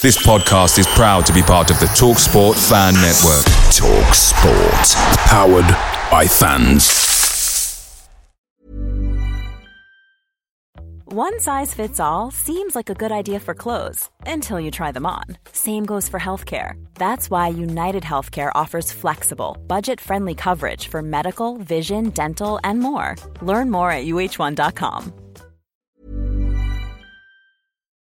This podcast is proud to be part of the Talk Sport Fan Network. Talk Sport. Powered by fans. One size fits all seems like a good idea for clothes until you try them on. Same goes for healthcare. That's why United Healthcare offers flexible, budget friendly coverage for medical, vision, dental, and more. Learn more at uh1.com.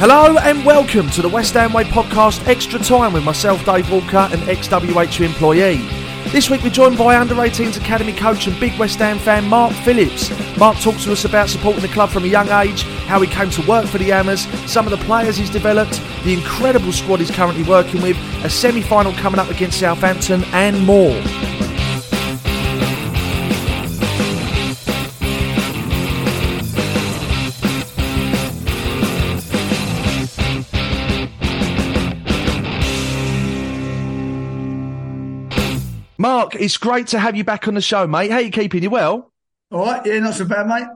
Hello and welcome to the West Ham Way podcast Extra Time with myself, Dave Walker, an ex-WHU employee. This week we're joined by under 18s academy coach and big West Ham fan Mark Phillips. Mark talks to us about supporting the club from a young age, how he came to work for the Hammers, some of the players he's developed, the incredible squad he's currently working with, a semi-final coming up against Southampton and more. Mark, it's great to have you back on the show, mate. How you keeping? You well? All right, yeah, not so bad, mate.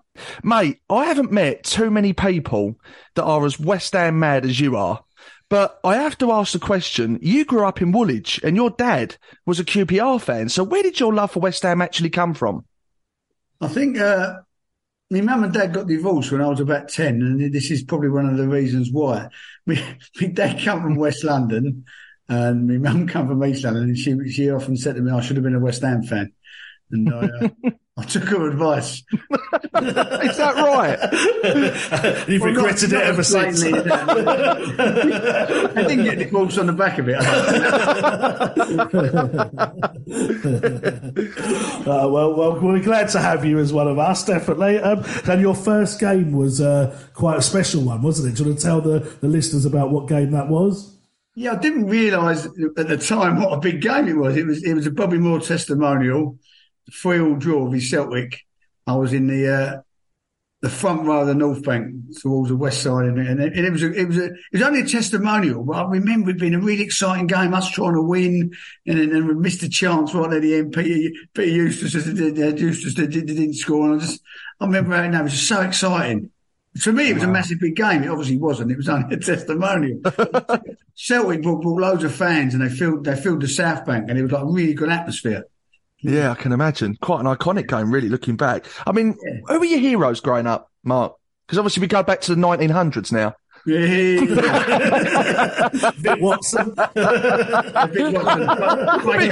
Mate, I haven't met too many people that are as West Ham mad as you are. But I have to ask the question. You grew up in Woolwich and your dad was a QPR fan. So where did your love for West Ham actually come from? I think uh, my mum and dad got divorced when I was about 10, and this is probably one of the reasons why. My, my dad come from West London, and my mum come from East London, and she, she often said to me, I should have been a West Ham fan. And I, uh, I took her advice. Is that right? You've Well, not- regretted not it ever as since. blatantly as that. I didn't get the divorced on the back of it. Uh, well, well, we're glad to have you as one of us, definitely. Um, and your first game was uh, quite a special one, wasn't it? Do you want to tell the, the listeners about what game that was? Yeah, I didn't realise at the time what a big game it was. It was it was a Bobby Moore testimonial, three all draw with Celtic. I was in the uh, the front row of the North Bank towards the west side and it, and it was a, it was a, it was only a testimonial, but I remember it being a really exciting game. Us trying to win, and then we missed a chance right at the end. Peter, Peter Eustace, uh, Eustace did, didn't score, and I just I remember how it was so exciting. For me, it was a massive big game. It obviously wasn't. It was only a testimonial. Celtic brought, brought loads of fans, and they filled they filled the South Bank, and it was like a really good atmosphere. Yeah, I can imagine. Quite an iconic game, really, looking back. I mean, who were your heroes growing up, Mark? Because obviously we go back to the 1900s now. Yeah, Vic Watson. Big Watson, great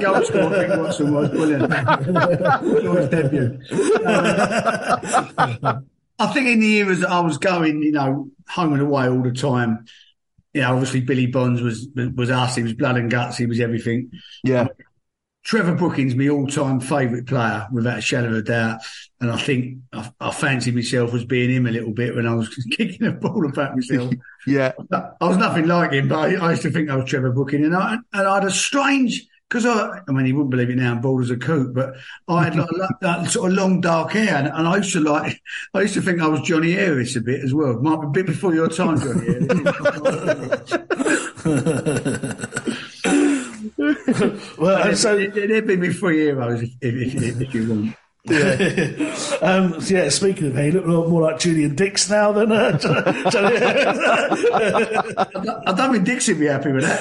goal, scorer. Big Watson was brilliant. George debut. Uh, I think in the years that I was going, you know, home and away all the time. You know, obviously Billy Bonds was was us. He was blood and guts. He was everything. Yeah. Trevor Brookings, my all-time favourite player, without a shadow of a doubt. And I think I, I fancied myself as being him a little bit when I was kicking a ball about myself. Yeah. I was nothing like him, but I, I used to think I was Trevor Brooking, and I and I had a strange because I, I mean, you wouldn't believe it now, I'm bald as a coot, but I had like, that sort of long dark hair, and, and I used to like, I used to think I was Johnny Ayris a bit as well. Might be a bit before your time, Johnny Ayris. well, and uh, so it, it'd be me three heroes if, if, if, if you want. Um, so yeah, speaking of hair, you look more like Julian Dicks now than uh, I don't think Dicks would be happy with that.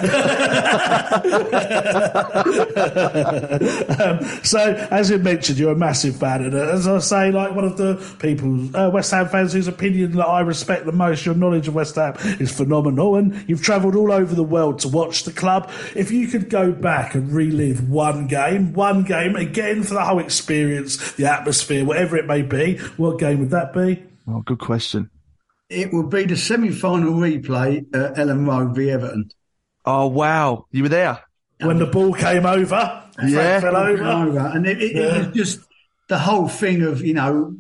um, so, as you mentioned, you're a massive fan, and uh, as I say, like one of the people, uh, West Ham fans whose opinion that I respect the most, your knowledge of West Ham is phenomenal, and you've travelled all over the world to watch the club. If you could go back and relive one game, one game again for the whole experience, the atmosphere, whatever it may be, what game would that be? Oh, good question. It would be the semi-final replay at Elland Road v Everton. Oh, wow. You were there? when the ball came over, Yeah. fell over. over. And it, it, it was just the whole thing of, you know,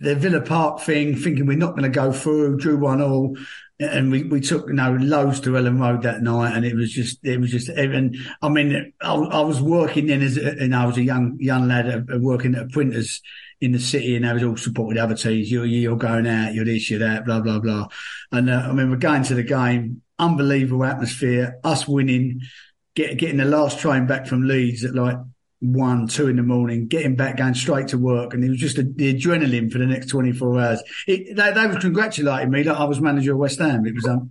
the Villa Park thing, thinking we're not going to go through, drew one all. And we, we took, you know, loads to Elland Road that night. And it was just, it was just, and I mean, I, I was working then as, a, and I was a young, young lad uh, working at printers in the city and I was all supported other teams. You're, you're going out, you're this, you're that, blah, blah, blah. And uh, I remember going to the game, unbelievable atmosphere, us winning, get, getting the last train back from Leeds at like one, two in the morning, getting back, going straight to work. And it was just a, the adrenaline for the next 24 hours. It, they, they were congratulating me that I was manager of West Ham. It was, um,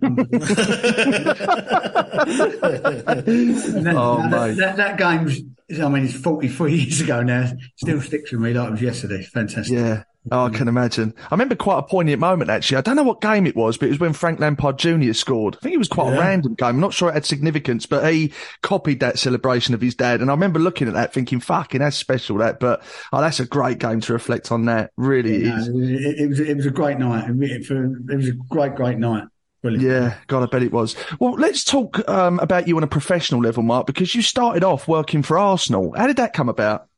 that, Oh, that, that, that game was, I mean, it's 43 years ago now. Still sticks with me like it was yesterday. Fantastic. Yeah. Oh, I can imagine. I remember quite a poignant moment actually. I don't know what game it was, but it was when Frank Lampard Jr. scored. I think it was quite a random game. I'm not sure it had significance, but he copied that celebration of his dad. And I remember looking at that thinking, fucking, that's special that. But oh, that's a great game to reflect on that. Really No, is. it, it was it was a great night. It, it was a great great night. Brilliant. Yeah, God, I bet it was. Well, let's talk um, about you on a professional level, Mark, because you started off working for Arsenal. How did that come about?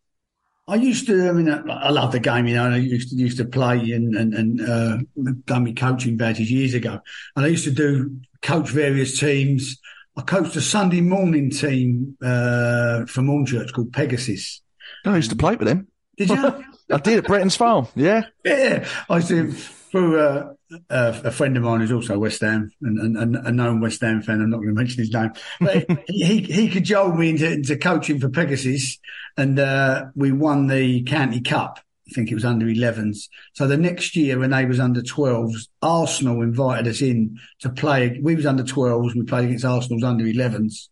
I used to. I mean, I, I love the game. You know, and I used to used to play and and and uh, done my coaching badges years ago, and I used to do coach various teams. I coached a Sunday morning team uh, from Hornchurch called Pegasus. I used to play with him. Did you? I did at Bretton's Farm. Yeah. Yeah, I used to through uh, uh, a friend of mine who's also West Ham and, and, a known West Ham fan. I'm not going to mention his name, but he he, he cajoled me into, into coaching for Pegasus, and uh, we won the county cup. I think it was under 11s. So the next year when they was under 12s, Arsenal invited us in to play. We was under 12s. We played against Arsenal's under 11s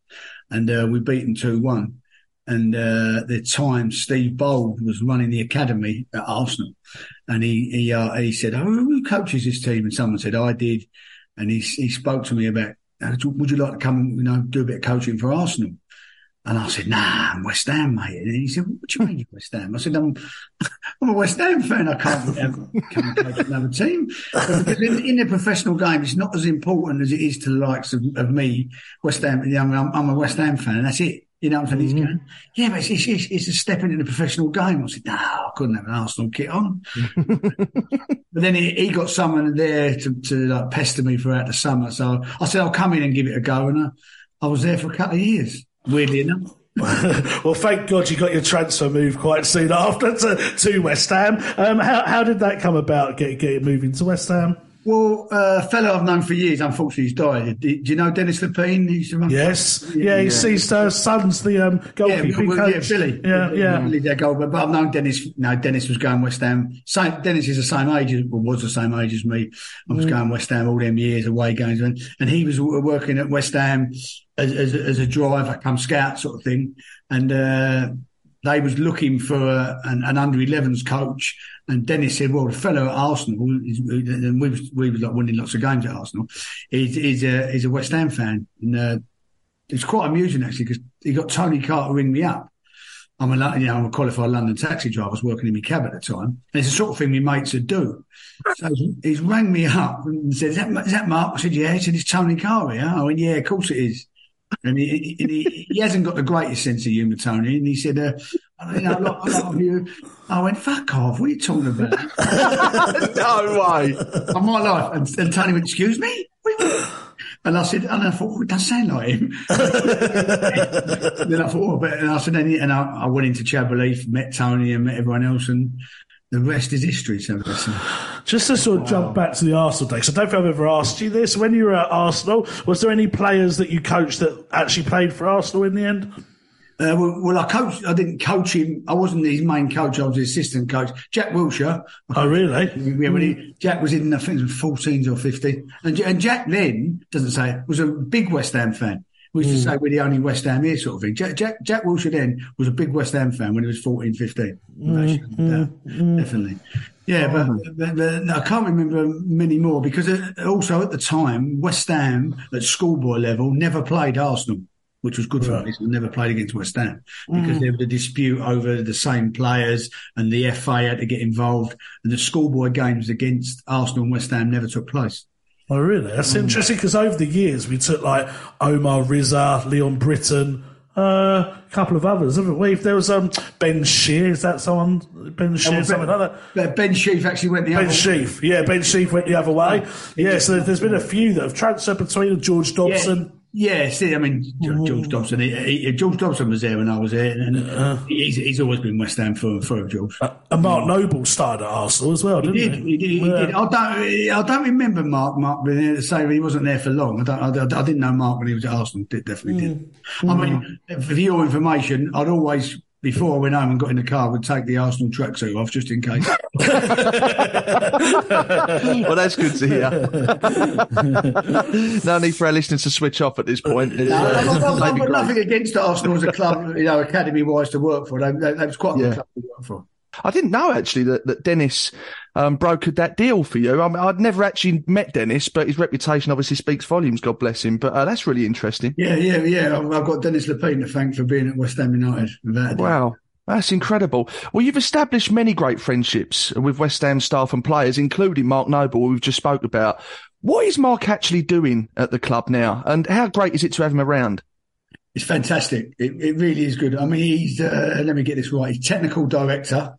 and uh, we beat them 2-1. And uh, the time, Steve Bould was running the academy at Arsenal, and he he uh, he said, "Oh, who coaches this team?" And someone said, "I did." And he he spoke to me about, "Would you like to come, you know, do a bit of coaching for Arsenal?" And I said, "Nah, I'm West Ham, mate." And he said, "What do you mean you're West Ham?" I said, "I'm I'm a West Ham fan. I can't have, come and coach another team." Because in, in the professional game, it's not as important as it is to the likes of, of me, West Ham. You know, I'm, I'm a West Ham fan, and that's it. You know what I'm saying? He's going, yeah, but it's, it's, it's, it's a step into the professional game. I said, no, I couldn't have an Arsenal kit on. but then he, he got someone there to, to like pester me throughout the summer. So I said, I'll come in and give it a go. And I, I was there for a couple of years, weirdly enough. well, thank God you got your transfer move quite soon after to, to West Ham. Um, how, how did that come about, get, get moving to West Ham? Well, uh, a fellow I've known for years, unfortunately, he's died. Do, do you know Dennis Lapine? He used to run. Yes. Yeah, he sees uh, son's the um, Yeah, goalkeeping well, yeah. Billy. Yeah, yeah. Their goalkeeper. But I've known Dennis. No, Dennis was going West Ham. Same, Dennis is the same age, as, well, was the same age as me. I was going West Ham all them years, away games, and, and he was working at West Ham as, as, a- as a driver, come scout sort of thing. And uh, they was looking for a, an, an under 11s coach. And Dennis said, "Well, the fellow at Arsenal, is, and we was we was like winning lots of games at Arsenal. He's, he's a he's a West Ham fan, and uh, it's quite amusing actually because he got Tony Carter ring me up. I'm a you know I'm a qualified London taxi driver. I was working in my cab at the time, and it's the sort of thing my mates would do. So he's rang me up and said, "Is that, is that Mark?" I said, "Yeah." He said, "It's Tony Carter." Yeah, I went, "Yeah, of course it is." And he, and he, he hasn't got the greatest sense of humour, Tony. And he said, uh, you know, a lot, a lot of you. I went, fuck off. What are you talking about? no way. on my life. And, and Tony went, excuse me? What are you- And I said, and I thought, oh, it does sound like him. then I thought, oh, but, and I said, and I, I went into Chadwell Heath, met Tony and met everyone else, and the rest is history. So. Just to sort of jump back to the Arsenal days, I don't think I've ever asked you this. When you were at Arsenal, was there any players that you coached that actually played for Arsenal in the end? Uh, well, well, I coached, I didn't coach him. I wasn't his main coach. I was his assistant coach. Jack Wilshere. Oh, really? Yeah, when he, Jack was in, I think it 14s or 15. And, and Jack then, doesn't say, was a big West Ham fan. We used to say we're the only West Ham here sort of thing. Jack, Jack, Jack Wilshere then was a big West Ham fan when he was 14, 15. Hmm, hmm, uh, hmm. Definitely. Yeah, but, but, but no, I can't remember many more because uh, also at the time, West Ham at schoolboy level never played Arsenal. Which was good for us. We never played against West Ham because there was a dispute over the same players and the FA had to get involved and the schoolboy games against Arsenal and West Ham never took place. Oh, really? That's interesting because over the years we took like Omar Rizza, Leon Britton, Uh, a couple of others, haven't we? If there was um, Ben Shear, is that someone? Ben Shear, something like that. Ben Sheaf actually went the other way. Ben other Sheaf, yeah, Ben Sheaf went the other way. Yeah, so there's been a few that have transferred between. George Dobson. Yeah, see, I mean, mm-hmm. George Dobson. He, he, George Dobson was there when I was there, and Uh-huh. he's, he's always been West Ham for for George. Uh, and Mark Noble started at Arsenal as well, didn't He he? did, he did, he Yeah. did. I don't, I don't remember Mark, Mark being there to say he wasn't there for long. I don't, I, I didn't know Mark when he was at Arsenal. Did definitely mm. did. I mean, mm. for your information, I'd always before I went home and got in the car, would take the Arsenal tracksuit off just in case. well, that's good to hear. no need for our listeners to switch off at this point. No, I've, I've- I've got nothing against Arsenal as a club, you know, academy wise to work for. They was quite a Yeah. good club to work for. I didn't know actually that, that Dennis um, brokered that deal for you. I mean, I'd never actually met Dennis, but his reputation obviously speaks volumes. God bless him. But uh, that's really interesting. Yeah, yeah, yeah. I've, I've got Dennis Lepine to thank for being at West Ham United. without a doubt. Wow. That's incredible. Well, you've established many great friendships with West Ham staff and players, including Mark Noble, who we've just spoke about. What is Mark actually doing at the club now, and how great is it to have him around? It's fantastic. It, it really is good. I mean, he's, uh, let me get this right, he's technical director.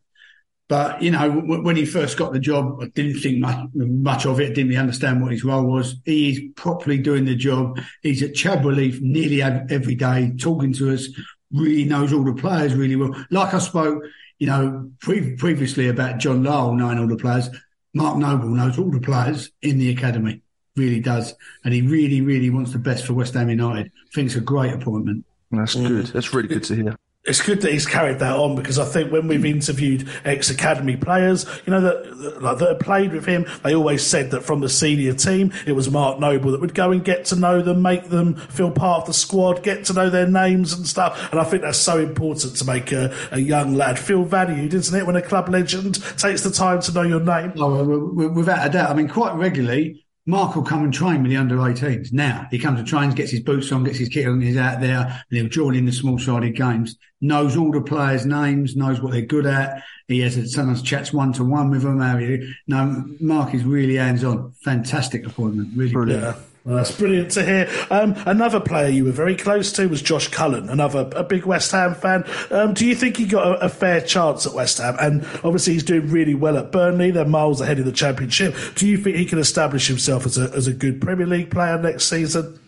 But, you know, w- when he first got the job, I didn't think much, much of it, didn't really understand what his role was. He's properly doing the job. He's at Chadwell Heath nearly every day, talking to us, really knows all the players really well. Like I spoke, you know, pre- previously about John Lyall knowing all the players. Mark Noble knows all the players in the academy, really does. And he really, really wants the best for West Ham United. I think it's a great appointment. That's mm. good. That's really good to hear. It's good that he's carried that on because I think when we've hmm. interviewed ex academy players, you know that that- like, that have played with him, they always said that from the senior team, it was Mark Noble that would go and get to know them, make them feel part of the squad, get to know their names and stuff. And I think that's so important to make a, a young lad feel valued, isn't it? When a club legend takes the time to know your name. Oh, well, w- w- without a doubt. I mean, quite regularly, Mark will come and train with the under 18s. Now, he comes and trains, gets his boots on, gets his kit on, he's out there, and he'll join in the small sided games. Knows all the players' names, knows what they're good at. He has sometimes chats one to one with them. How you, no, Mark is really hands on. Fantastic appointment. Really Brilliant. good. Well, that's brilliant to hear. Um, another player you were very close to was Josh Cullen, another a big West Ham fan. Um, do you think he got a, a fair chance at West Ham? And obviously, he's doing really well at Burnley. They're miles ahead of the Championship. Do you think he can establish himself as a as a good Premier League player next season?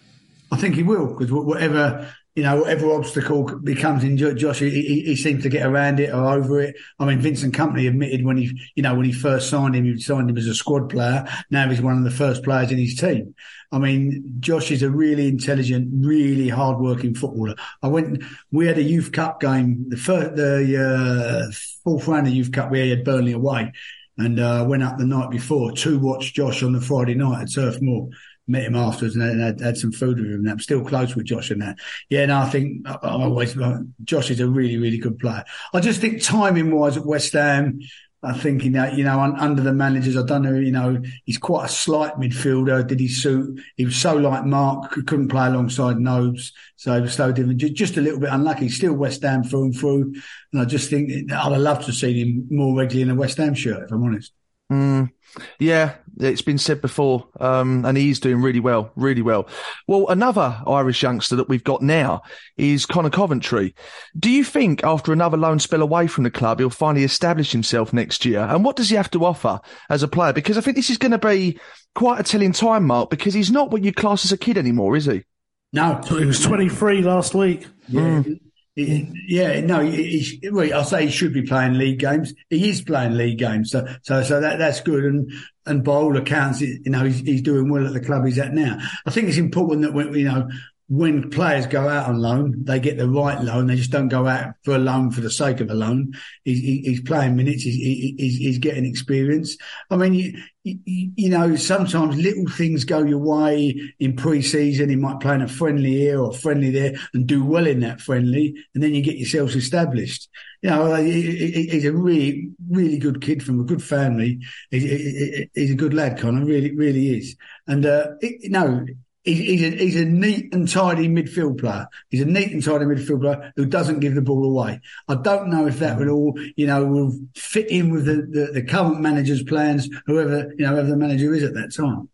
I think he will because whatever you know, whatever obstacle becomes in Josh, he, he, seems to get around it or over it. I mean, Vincent Kompany admitted when he, you know, when he first signed him, he signed him as a squad player. Now he's one of the first players in his team. I mean, Josh is a really intelligent, really hard-working footballer. I went, we had a youth cup game, the first, the uh, fourth round of youth cup, we had Burnley away, and uh, went up the night before to watch Josh on the Friday night at Turf Moor met him afterwards and had, had some food with him. And I'm still close with Josh and that. Yeah, no, I think I, I always uh, Josh is a really, really good player. I just think timing wise at West Ham, I'm thinking that, you know, under the managers, I don't know, you know, he's quite a slight midfielder. Did he suit? He was so like Mark, couldn't play alongside Nobes. So he was so different. Just, a little bit unlucky. Still West Ham through and through. And I just think I'd have loved to see him more regularly in a West Ham shirt, if I'm honest. Mm, yeah, it's been said before, um, and he's doing really well, really well. Well, another Irish youngster that we've got now is Conor Coventry. Do you think after another loan spell away from the club, he'll finally establish himself next year? And what does he have to offer as a player? Because I think this is going to be quite a telling time, Mark, because he's not what you class as a kid anymore, is he? No, He was 23 last week. Yeah, yeah, no, he, he, well, I'll say he should be playing league games. He is playing league games, so so so that that's good. And and by all accounts, you know, he's, he's doing well at the club he's at now. I think it's important that when you know when players go out on loan, they get the right loan. They just don't go out for a loan for the sake of a loan. He's, he's playing minutes. He's, he's, he's getting experience. I mean, you, you, know, sometimes little things go your way in pre-season. He might play in a friendly here or friendly there and do well in that friendly, and then you get yourselves established. You know, he, he, he's a really, really good kid from a good family. He's, he's a good lad, Conor. Really, really is. And uh, it, no, he's a, he's a neat and tidy midfield player. He's a neat and tidy midfield player who doesn't give the ball away. I don't know if that would mm. all, you know, will fit in with the, the, the current manager's plans, whoever, you know, whoever the manager is at that time.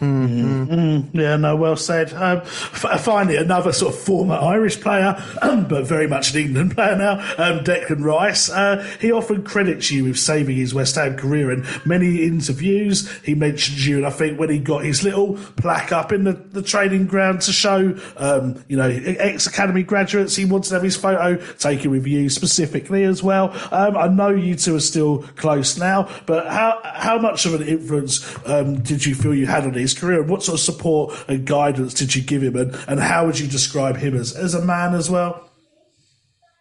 Mm, yeah, no, well said. Um, f- finally, another sort of former Irish player, but very much an England player now, um, Declan Rice. Uh, he often credits you with saving his West Ham career in many interviews. He mentions you, and I think when he got his little plaque up in the, the training ground to show, um, you know, ex academy graduates, he wanted to have his photo taken with you specifically as well. Um, I know you two are still close now, but how how much of an influence um, did you feel you had on his career? And what sort of support and guidance did you give him? And, and how would you describe him as, as a man as well?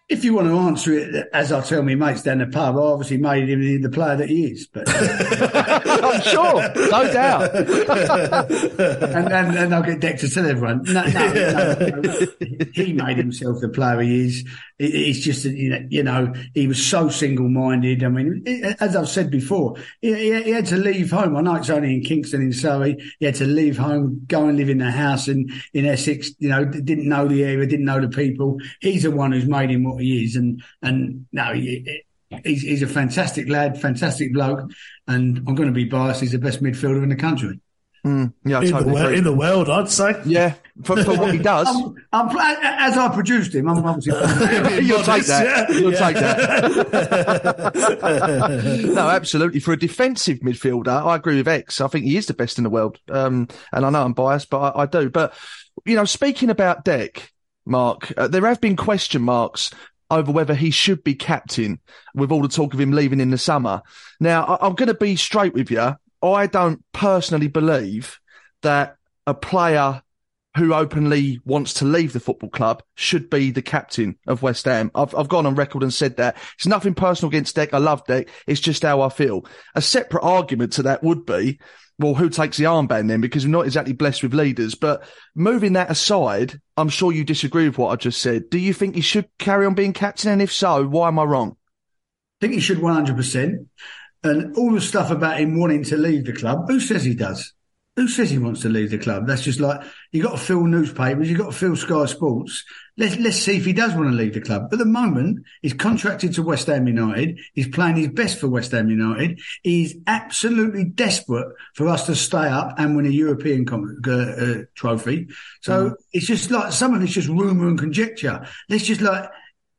If you want to answer it, as I tell my mates down the pub, I obviously made him the player that he is. But I'm sure, no doubt. and, and, and I'll get Deck to tell everyone. No, no, no, no, he made himself the player he is. It, it's just that, you know, you know, he was so single-minded. I mean, it, as I've said before, he, he, had to leave home. I know it's only in Kingston in Surrey. He had to leave home, go and live in a house in, in Essex. You know, didn't know the area, didn't know the people. He's the one who's made him what he is. And, and no, he, he's, he's a fantastic lad, fantastic bloke. And I'm going to be biased. He's the best midfielder in the country. Mm, yeah, in, totally the, agree. in the world, I'd say. Yeah, for, for what he does. I'm, I'm, as I produced him, I'm obviously. You'll take that. You'll take that. no, absolutely. For a defensive midfielder, I agree with Ex. I think he is the best in the world. Um, and I know I'm biased, but I, I do. But, you know, speaking about Deck, Mark, uh, there have been question marks over whether he should be captain with all the talk of him leaving in the summer. Now, I, I'm going to be straight with you. I don't personally believe that a player who openly wants to leave the football club should be the captain of West Ham. I've, I've gone on record and said that. It's nothing personal against Deck. I love Deck. It's just how I feel. A separate argument to that would be, well, who takes the armband then? Because we're not exactly blessed with leaders. But moving that aside, I'm sure you disagree with what I just said. Do you think he should carry on being captain? And if so, why am I wrong? I think he should 100%. And all the stuff about him wanting to leave the club, who says he does? Who says he wants to leave the club? That's just like you got to fill newspapers, you got to fill Sky Sports. Let's let's see if he does want to leave the club. At the moment, he's contracted to West Ham United. He's playing his best for West Ham United. He's absolutely desperate for us to stay up and win a European com- uh, uh, trophy. So mm. it's just like some of it's just rumor and conjecture. Let's just like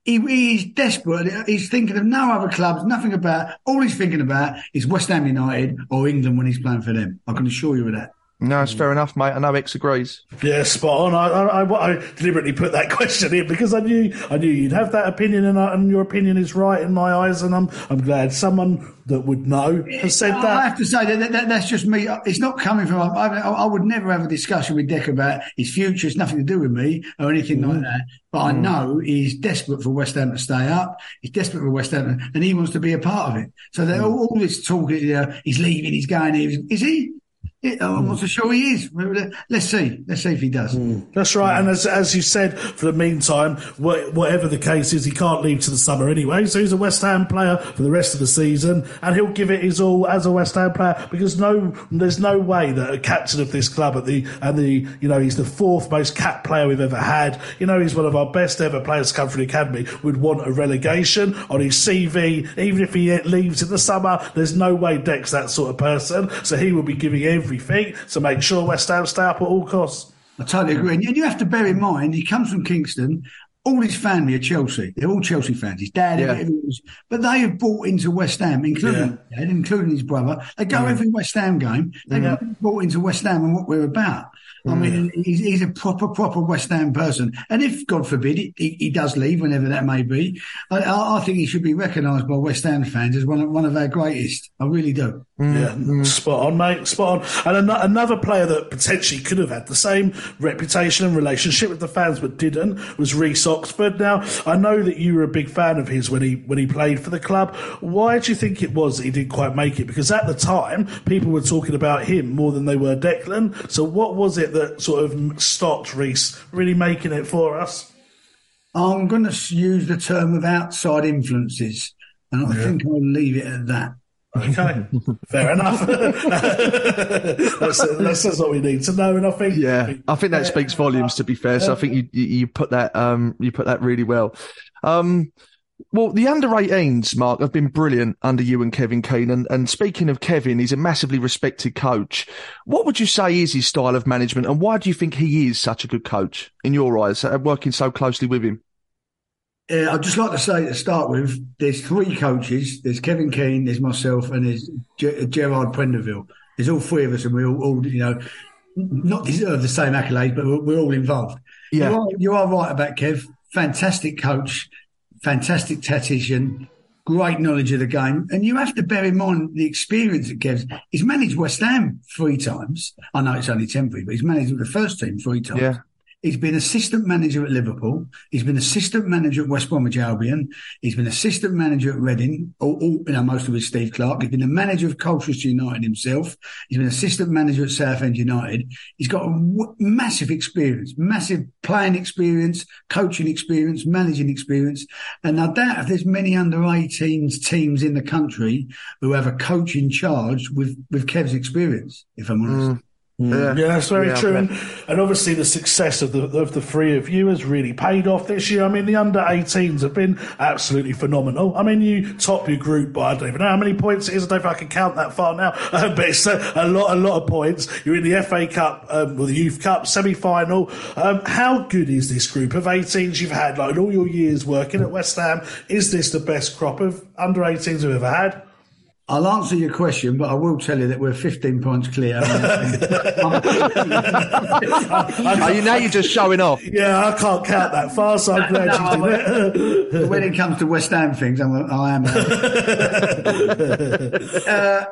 he, he's desperate. He's thinking of no other clubs, nothing about. All he's thinking about is West Ham United or England when he's playing for them. I can assure you of that. No, it's fair enough, mate. I know Ex agrees. Yeah, spot on. I, I, I, deliberately put that question in because I knew I knew you'd have that opinion, and, I, and your opinion is right in my eyes. And I'm I'm glad someone that would know has said that. I have to say that, that that's just me. It's not coming from. I, I, would never have a discussion with Deck about his future. It's nothing to do with me or anything mm. like that. But I know he's desperate for West Ham to stay up. He's desperate for West Ham, and he wants to be a part of it. So mm. all, all, this talk, you know, he's leaving, he's going. Is he? I'm not so sure he is. Let's see. Let's see if he does. Mm. That's right. And as, as you said, for the meantime, whatever the case is, he can't leave to the summer anyway. So he's a West Ham player for the rest of the season, and he'll give it his all as a West Ham player because no, there's no way that a captain of this club at the and the you know he's the fourth most cap player we've ever had. You know he's one of our best ever players to come from the academy. Would want a relegation on his CV, even if he leaves in the summer. There's no way Deck's that sort of person. So he will be giving every everything to make sure West Ham stay up at all costs. I totally agree. And you have to bear in mind, he comes from Kingston. All his family are Chelsea. They're all Chelsea fans. His dad, yeah. but they have bought into West Ham, including yeah. dad, including his brother. They go yeah. every West Ham game. They've yeah. bought into West Ham and what we're about. I mean, he's, he's, a proper, proper West Ham person. And if, God forbid, he, he does leave, whenever that may be, I, I, think he should be recognised by West Ham fans as one of, one of our greatest. I really do. Yeah, mm. spot on, mate. Spot on. And an- another player that potentially could have had the same reputation and relationship with the fans but didn't was Reece Oxford. Now, I know that you were a big fan of his when he when he played for the club. Why do you think it was that he didn't quite make it? Because at the time, people were talking about him more than they were Declan. So, what was it that sort of stopped Reece really making it for us? I'm going to use the term of outside influences, and I yeah. think I'll leave it at that. Okay, fair enough. that's, that's, that's, what we need to know, and I think yeah, I think that speaks volumes. To be fair, so I think you you, you put that um you put that really well. Um, Well, the under 18s, Mark, have been brilliant under you and Kevin Keen. And, and speaking of Kevin, he's a massively respected coach. What would you say is his style of management and why do you think he is such a good coach in your eyes, uh, working so closely with him? Uh, I'd just like to say to start with, there's three coaches. There's Kevin Keen, there's myself, and there's G- Gerard Prendeville. There's all three of us, and we all, all you know, not deserve the same accolades, but we're, we're all involved. Yeah. You are, you are right about Kev. Fantastic coach, fantastic tactician, great knowledge of the game. And you have to bear in mind the experience that Kev's. He's managed West Ham three times. I know it's only temporary, but he's managed the first team three times. Yeah. He's been assistant manager at Liverpool. He's been assistant manager at West Bromwich Albion. He's been assistant manager at Reading, all, all, you know, most of his Steve Clarke. He's been the manager of Colchester United himself. He's been assistant manager at Southend United. He's got a w- massive experience, massive playing experience, coaching experience, managing experience. And I doubt if there's many under 18s teams in the country who have a coach in charge with, with Kev's experience, if I'm honest. Mm. Yeah. Yeah, that's very Yeah, true. And, and obviously, the success of the of the three of you has really paid off this year. I mean, the under 18s have been absolutely phenomenal. I mean, you top your group by I don't even know how many points it is. I don't know if I can count that far now, uh, but it's a, a lot, a lot of points. You're in the FA Cup, um, or the Youth Cup semi final. Um, how good is this group of 18s you've had? Like in all your years working at West Ham, is this the best crop of under 18s we've ever had? I'll answer your question, but I will tell you that we're 15 points clear. Are you now you're just showing off? Yeah, I can't count that far, so I'm glad you did it. when it comes to West Ham things, I'm, I am. uh,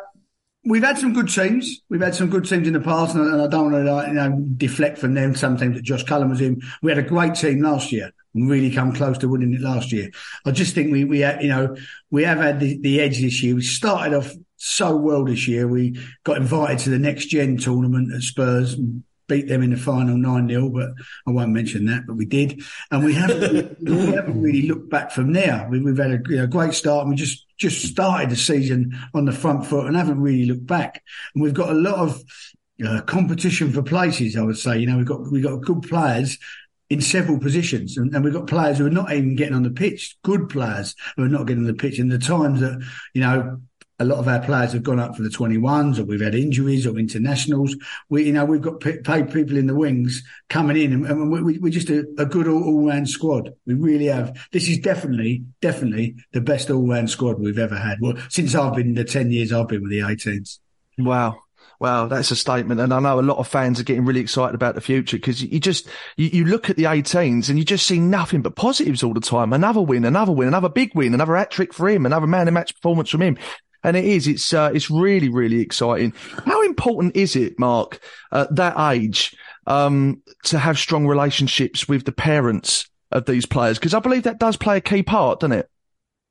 we've had some good teams. We've had some good teams in the past, and, and I don't want to like, you know, deflect from them. Some teams that Josh Cullen was in. We had a great team last year and really come close to winning it last year. I just think we, we you know, we have had the, the edge this year. We started off so well this year. We got invited to the next gen tournament at Spurs. And, Beat them in the final 9 0, but I won't mention that, but we did. And we haven't, we haven't really looked back from there. We, have had a you know, great start and we just, just started the season on the front foot and haven't really looked back. And we've got a lot of uh, competition for places, I would say. You know, we've got, we've got good players in several positions. And, and, we've got players who are not even getting on the pitch, good players who are not getting on the pitch. And the times that, you know, a lot of our players have gone up for the 21s or we've had injuries or internationals. We, you know, we've got paid people in the wings coming in and, and we, we're just a, a good all, all round squad. We really have. This is definitely, definitely the best all round squad we've ever had. Well, since I've been the 10 years I've been with the 18s. Wow. Wow, that's a statement. And I know a lot of fans are getting really excited about the future because you just, you, you look at the 18s and you just see nothing but positives all the time. Another win, another win, another big win, another hat trick for him, another man of match performance from him. And it is, it's, uh, it's really, really exciting. How important is it, Mark, at that age, um, to have strong relationships with the parents of these players? Because I believe that does play a key part, doesn't it?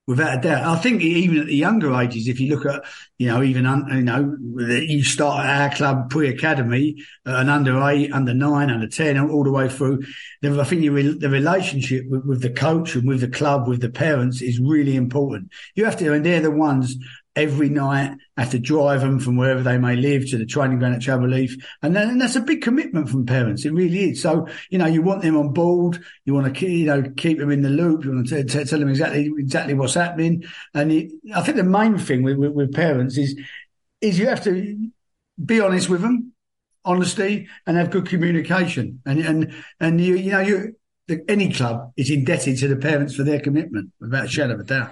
Without a doubt, I think even at the younger ages, if you look at, you know, even you know, you start at our club pre-academy, uh, an under eight, under nine, under ten, all the way through. I think you, the relationship with, with the coach and with the club, with the parents, is really important. You have to, and they're the ones every night, have to drive them from wherever they may live to the training ground at Chadwell Heath. And, then, and that's a big commitment from parents. It really is. So, you know, you want them on board. You want to, you know, keep them in the loop. You want to t- tell them exactly, exactly what's happening. And it, I think the main thing with, with, with parents is, is you have to be honest with them, honesty and have good communication. And, and, and you, you know, you, any club is indebted to the parents for their commitment without a shadow of a doubt.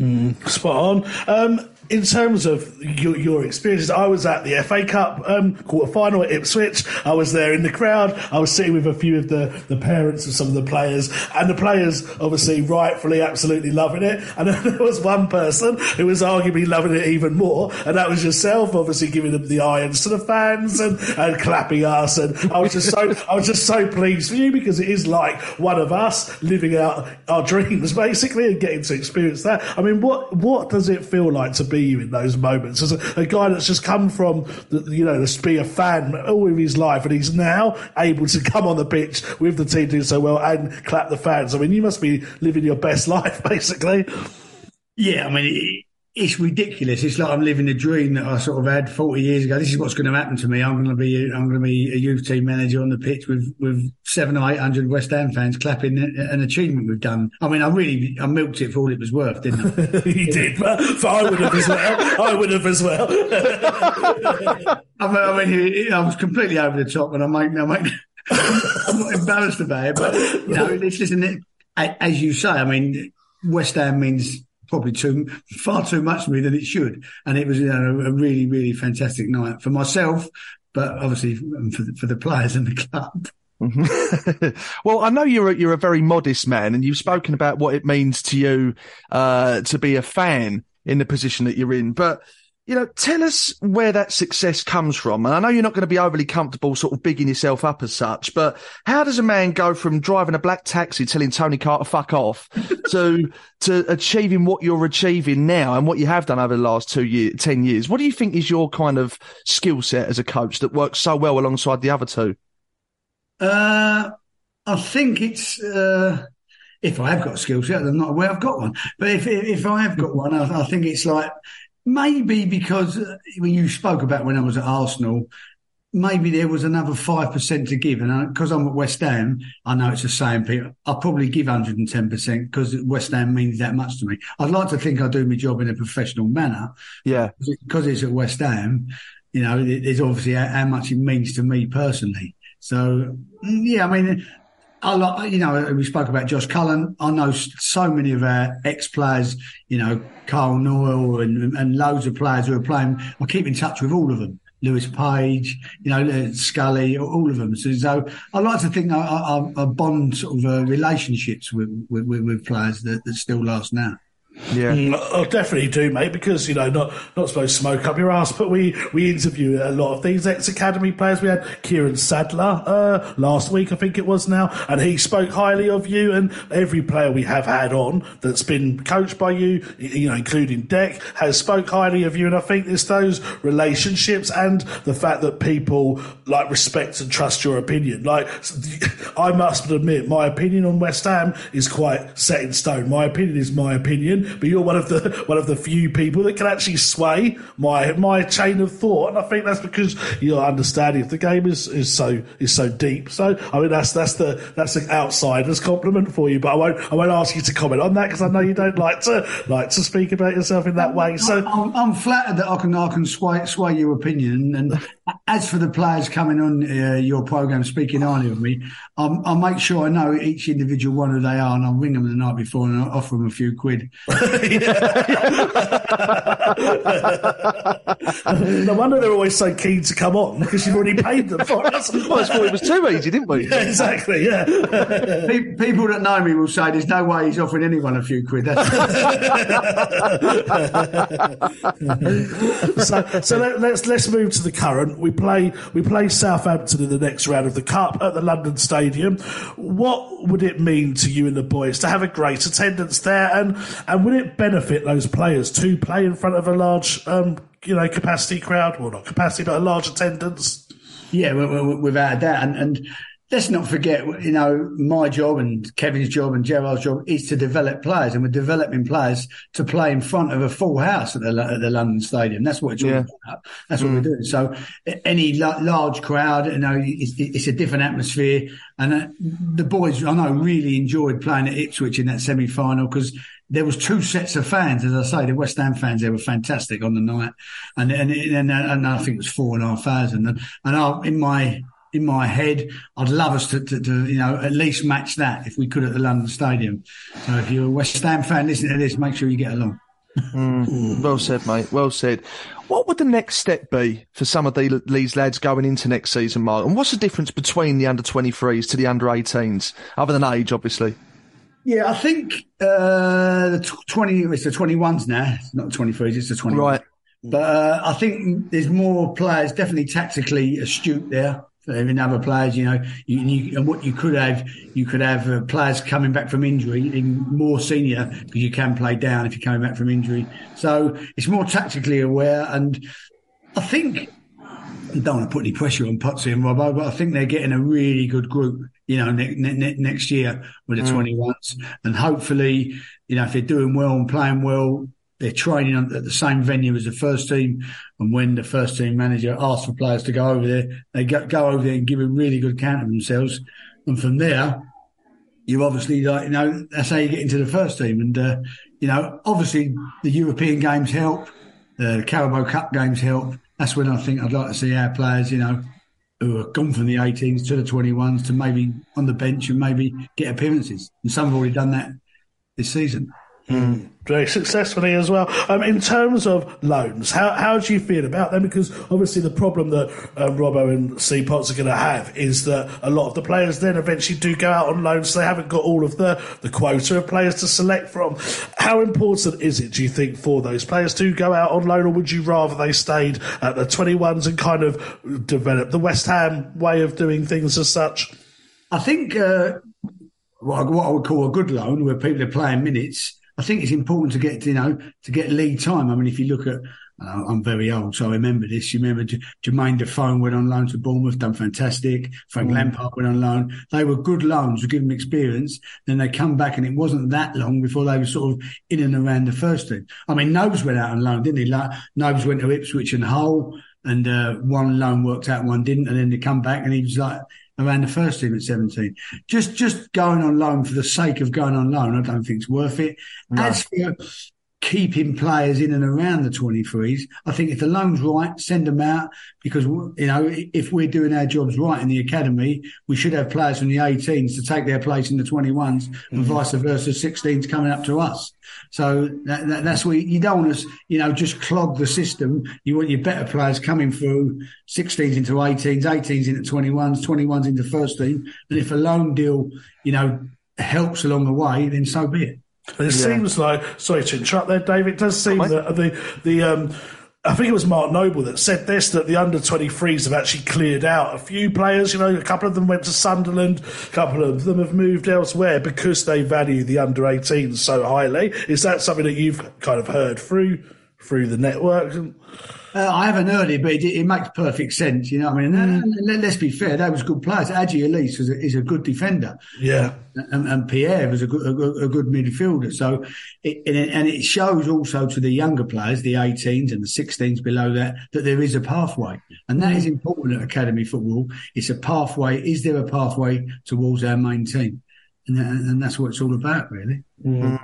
Mm, spot on. Um, in terms of your, your, experiences, I was at the FA Cup um, quarter final at Ipswich. I was there in the crowd. I was sitting with a few of the, the parents of some of the players, and the players obviously rightfully absolutely loving it. And there was one person who was arguably loving it even more, and that was yourself, obviously giving them the irons to the fans and, and clapping us. And I was just so I was just so pleased for you because it is like one of us living out our dreams basically and getting to experience that. I mean, what what does it feel like to be you in those moments as a, a guy that's just come from the, you know to be a fan all of his life and he's now able to come on the pitch with the team doing so well and clap the fans. I mean, you must be living your best life basically. Yeah, I mean, it's ridiculous. It's like I'm living a dream that I sort of had 40 years ago. This is what's going to happen to me. I'm going to be I'm going to be a youth team manager on the pitch with with seven or eight hundred West Ham fans clapping an achievement we've done. I mean, I really I milked it for all it was worth, didn't I? you did, but, but I would have as well. I would have as well. I mean, I mean, I was completely over the top, and I make I make. I'm not embarrassed about it, but you know, it's listen. As you say, I mean, West Ham means probably too far too much for me than it should. And it was you know, a really, really fantastic night for myself, but obviously for the, for the players and the club. Mm-hmm. well, I know you're a, you're a very modest man, and you've spoken about what it means to you uh, to be a fan in the position that you're in. But you know, tell us where that success comes from. And I know you're not going to be overly comfortable sort of bigging yourself up as such, but how does a man go from driving a black taxi telling Tony Carter fuck off to, to achieving what you're achieving now and what you have done over the last two years, 10 years? What do you think is your kind of skill set as a coach that works so well alongside the other two? Uh, I think it's, uh, if I have got a skill set, I'm not aware I've got one. But if if I have got one, I, I think it's like Maybe because uh, when you spoke about when I was at Arsenal, maybe there was another 5% to give. And because I'm at West Ham, I know it's the same people. I'll probably give 110% because West Ham means that much to me. I'd like to think I do my job in a professional manner. Yeah. Because it's at West Ham, you know, there's obviously how much it means to me personally. So, mm, yeah, I mean, I like, you know, we spoke about Josh Cullen. I know so many of our ex players, you know, Carl Noyle and, and loads of players who are playing. I keep in touch with all of them. Lewis Page, you know, Scully, all of them. So, so I like to think I, I, I bond sort of uh, relationships with, with, with players that, that still last now. Yeah, mm, I definitely do, mate. Because you know, not not supposed to smoke up your ass, but we we interview a lot of these ex academy players. We had Kieran Sadler uh, last week, I think it was now, and he spoke highly of you. And every player we have had on that's been coached by you, you know, including Deck, has spoke highly of you. And I think it's those relationships and the fact that people like respect and trust your opinion. Like, I must admit, my opinion on West Ham is quite set in stone. My opinion is my opinion but you're one of the one of the few people that can actually sway my my chain of thought, and I think that's because your understanding of the game is, is so is so deep. So I mean that's that's the that's an outsider's compliment for you, but I won't I won't ask you to comment on that because I know you don't like to like to speak about yourself in that way. So I'm, I'm flattered that I can I can sway sway your opinion, and as for the players coming on uh, your program speaking highly of me, I'll, I'll make sure I know each individual one who they are, and I'll ring them the night before and I'll offer them a few quid. no wonder they're always so keen to come on because you've already paid them for it. well, I thought it was too easy, didn't we? Yeah, exactly. Yeah. People that know me will say there's no way he's offering anyone a few quid. so, so let, let's let's move to the current. We play we play Southampton in the next round of the cup at the London Stadium. What would it mean to you and the boys to have a great attendance there, and and would it benefit those players to play in front of a large, um, you know, capacity crowd? Well, not capacity, but a large attendance. Yeah, without a doubt, and, and let's not forget, you know, my job and Kevin's job and Gerard's job is to develop players, and we're developing players to play in front of a full house at the, at the London Stadium. That's what it's all yeah. about. That's what mm. we're doing. So, any large crowd, you know, it's, it's a different atmosphere. And uh, the boys, I know, really enjoyed playing at Ipswich in that semi final because there was two sets of fans, as I say, the West Ham fans. They were fantastic on the night, and and and, and I think it was four and a half thousand. And, and I, in my in my head. I'd love us to, to, to, you know, at least match that if we could at the London Stadium. So if you're a West Ham fan listening to this, make sure you get along. Mm, well said, mate. Well said. What would the next step be for some of the, these lads going into next season, Mark? And what's the difference between the under 23s to the under 18s, other than age, obviously? Yeah, I think uh, the 20, it's the 21s now. It's not the 23s, it's the 21s. Right. But uh, I think there's more players, definitely tactically astute there in other players, you know, you, you, and what you could have, you could have uh, players coming back from injury, in more senior because you can play down if you're coming back from injury. So it's more tactically aware, and I think I don't want to put any pressure on Potsy and Robbo, but I think they're getting a really good group, you know, ne- ne- next year with the mm. 21s, and hopefully, you know, if they're doing well and playing well, they're training at the same venue as the first team. And when the first team manager asks for players to go over there, they go, go over there and give a really good account of themselves. And from there, you obviously like you know that's how you get into the first team. And uh, you know, obviously the European games help, the Carabao Cup games help. That's when I think I'd like to see our players, you know, who have gone from the 18s to the 21s to maybe on the bench and maybe get appearances. And some have already done that this season. Mm, very successfully as well. Um, in terms of loans, how how do you feel about them? Because obviously the problem that um, Robbo and C Potts are going to have is that a lot of the players then eventually do go out on loan, so they haven't got all of the, the quota of players to select from. How important is it, do you think, for those players to go out on loan, or would you rather they stayed at the 21s and kind of develop the West Ham way of doing things as such? I think uh, what, what I would call a good loan, where people are playing minutes I think it's important to get, you know, to get lead time. I mean, if you look at, uh, I'm very old, so I remember this. You remember J- Jermaine Defoe went on loan to Bournemouth, done fantastic. Frank mm. Lampard went on loan. They were good loans, to give them experience. Then they come back, and it wasn't that long before they were sort of in and around the first team. I mean, Nobes went out on loan, didn't he? Like, Nobes went to Ipswich and Hull, and uh, one loan worked out, one didn't, and then they come back, and he was like around the first team at 17. Just just going on loan for the sake of going on loan, I don't think it's worth it. No. As for keeping players in and around the 23s. I think if the loan's right, send them out because, you know, if we're doing our jobs right in the academy, we should have players from the 18s to take their place in the 21s mm-hmm. and vice versa, 16s coming up to us. So that, that, that's where you don't want to, you know, just clog the system. You want your better players coming through 16s into 18s, 18s into 21s, 21s into first team. And if a loan deal, you know, helps along the way, then so be it. It yeah. seems like sorry to interrupt there, Dave. It does seem that the the um, I think it was Mark Noble that said this that the under 23s have actually cleared out a few players. You know, a couple of them went to Sunderland, a couple of them have moved elsewhere because they value the under 18s so highly. Is that something that you've kind of heard through through the network? Uh, I haven't heard it, but it, it, makes perfect sense. You know, I mean, mm. let, us be fair; they was good players. Aji Alese is a, is a good defender. Yeah, and, and Pierre was a good, a, a good midfielder. So, it, and it shows also to the younger players, the 18s and the 16s below that, that there is a pathway, and that is important at academy football. It's a pathway. Is there a pathway towards our main team? And, and that's what it's all about, really. Mm.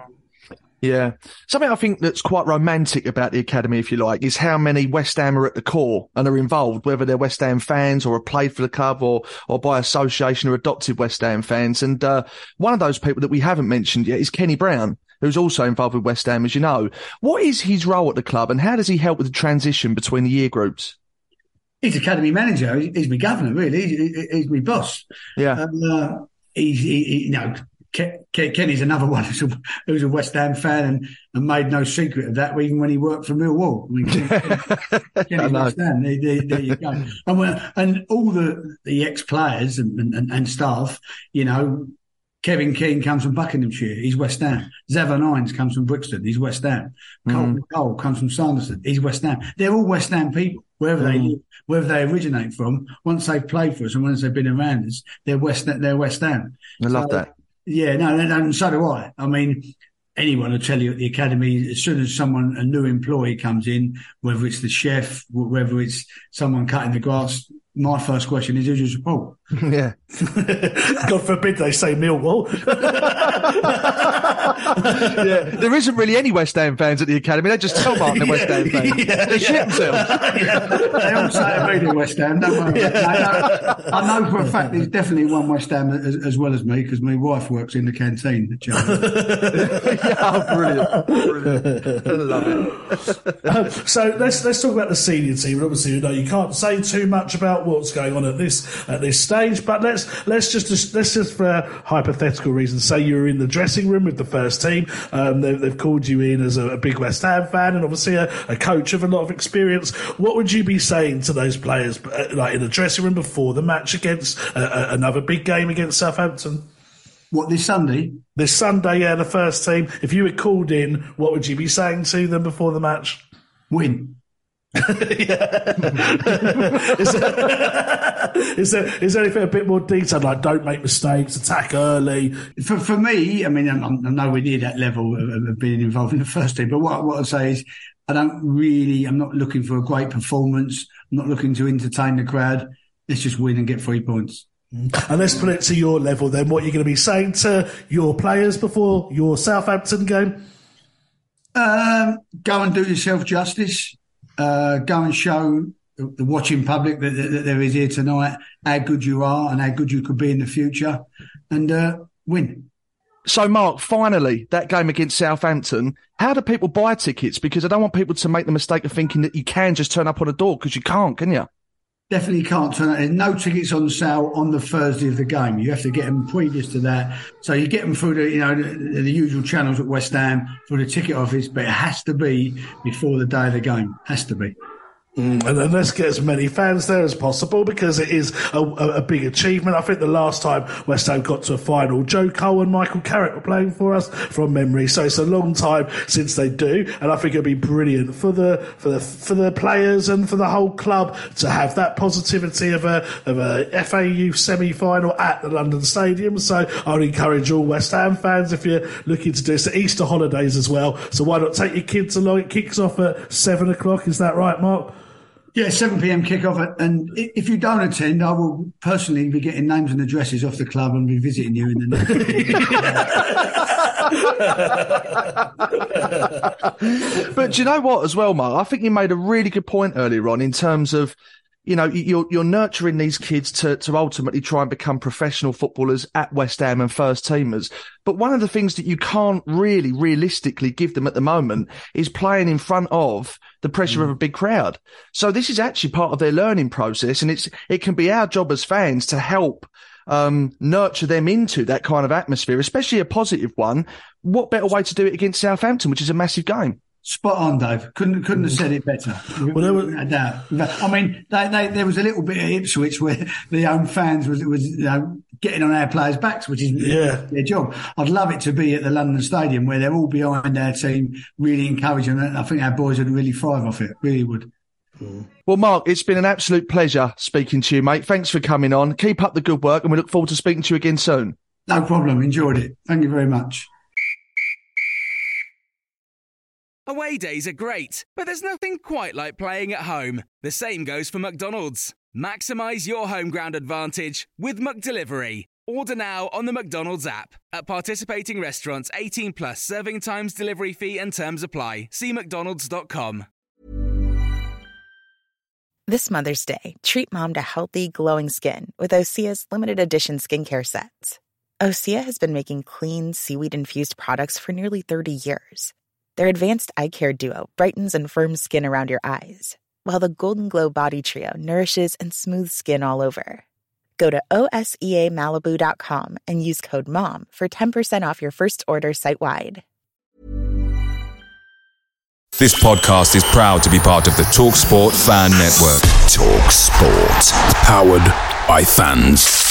Yeah. Something I think that's quite romantic about the academy, if you like, is how many West Ham are at the core and are involved, whether they're West Ham fans or have played for the club or, or by association or adopted West Ham fans. And, uh, one of those people that we haven't mentioned yet is Kenny Brown, who's also involved with West Ham, as you know. What is his role at the club and how does he help with the transition between the year groups? He's academy manager. He's my governor, really. He's, he's my boss. Yeah. uh, he's, he, he, you know, Kenny's another one who's a, who's a, West Ham fan and, and made no secret of that, even when he worked for Millwall. I mean, Kenny, West Ham, there, there, there, you go. And, and all the, the ex players and, and, and, staff, you know, Kevin Keen comes from Buckinghamshire. He's West Ham. Zavon Hines comes from Brixton. He's West Ham. Mm. Cole comes from Sanderson. He's West Ham. They're all West Ham people, wherever mm. they live, wherever they originate from. Once they've played for us and once they've been around us, they're West, they're West Ham. I so, love that. Yeah, no, and so do I. I mean, anyone will tell you at the academy, as soon as someone, a new employee comes in, whether it's the chef, whether it's someone cutting the grass, my first question is, who's your support? Yeah. God forbid they say Millwall. yeah. There isn't really any West Ham fans at the academy. They just tell Martin they're West Ham fans. Yeah, they shit themselves. They all say they're West Ham. Don't worry. Yeah. I, know, I know for a fact there's definitely one West Ham as, as well as me because my wife works in the canteen at yeah, oh, brilliant. brilliant. I love it. Um, so let's let's talk about the senior team. Obviously, you know, you can't say too much about what's going on at this at this stage stage. But let's let's just let's just for hypothetical reasons say you were in the dressing room with the first team. Um, they've, they've, called you in as a, a, big West Ham fan and obviously a, a, coach of a lot of experience. What would you be saying to those players, uh, like in the dressing room before the match against uh, another big game against Southampton? What this Sunday? This Sunday, yeah, the first team. If you were called in, what would you be saying to them before the match? Win. is, there, is, there, is there anything a bit more detailed, like don't make mistakes, attack early? For, for me, I mean, I'm, I'm nowhere near that level of, being involved in the first team, but what, what I say is, I don't really, I'm not looking for a great performance. I'm not looking to entertain the crowd. Let's just win and get three points. And let's put it to your level then. What you're going to be saying to your players before your Southampton game? Um, go and do yourself justice. Uh, go and show the watching public that, that, that, there is here tonight how good you are and how good you could be in the future, and uh, win. So, Mark, finally, that game against Southampton, how do people buy tickets? Because I don't want people to make the mistake of thinking that you can just turn up on a door because you can't, can you? Definitely can't turn up. There's no tickets on sale on the Thursday of the game. You have to get them previous to that. So you get them through the, you know, the, the usual channels at West Ham through the ticket office, but it has to be before the day of the game. Has to be. Mm, and then let's get as many fans there as possible because it is a, a, a, big achievement. I think the last time West Ham got to a final, Joe Cole and Michael Carrick were playing for us from memory. So it's a long time since they do, and I think it'll be brilliant for the for the for the players and for the whole club to have that positivity of a of a FA Youth semi final at the London Stadium. So I would encourage all West Ham fans if you're looking to do this. Easter holidays as well, so why not take your kids along? It kicks off at seven o'clock. Is that right, Mark? Yeah, 7 p.m. kickoff. And if you don't attend, I will personally be getting names and addresses off the club and be visiting you in the next. but do you know what, as well, Mark? I think you made a really good point earlier on in terms of you know, you're, you're nurturing these kids to, to ultimately try and become professional footballers at West Ham and first teamers. But one of the things that you can't really realistically give them at the moment is playing in front of the pressure mm. of a big crowd. So this is actually part of their learning process. And it's, it can be our job as fans to help um, nurture them into that kind of atmosphere, especially a positive one. What better way to do it against Southampton, which is a massive game? Spot on, Dave. Couldn't couldn't have said it better. Well, were, I mean, they, they, there was a little bit of Ipswich where the own fans was was you know, getting on our players' backs, which is yeah. their job. I'd love it to be at the London Stadium where they're all behind our team, really encouraging it. I think our boys would really thrive off it. Really would. Mm. Well, Mark, it's been an absolute pleasure speaking to you, mate. Thanks for coming on. Keep up the good work, and we look forward to speaking to you again soon. No problem. Enjoyed it. Thank you very much. Away days are great, but there's nothing quite like playing at home. The same goes for McDonald's. Maximize your home ground advantage with McDelivery. Order now on the McDonald's app. At participating restaurants, 18 plus serving times, delivery fee, and terms apply. See McDonald's.com. This Mother's Day, treat mom to healthy, glowing skin with Osea's limited edition skincare sets. Osea has been making clean, seaweed infused products for nearly 30 years their advanced eye care duo brightens and firms skin around your eyes, while the Golden Glow Body Trio nourishes and smooths skin all over. Go to OSEAMalibu.com and use code MOM for 10% off your first order site wide. This podcast is proud to be part of the TalkSport Fan Network. TalkSport, powered by fans.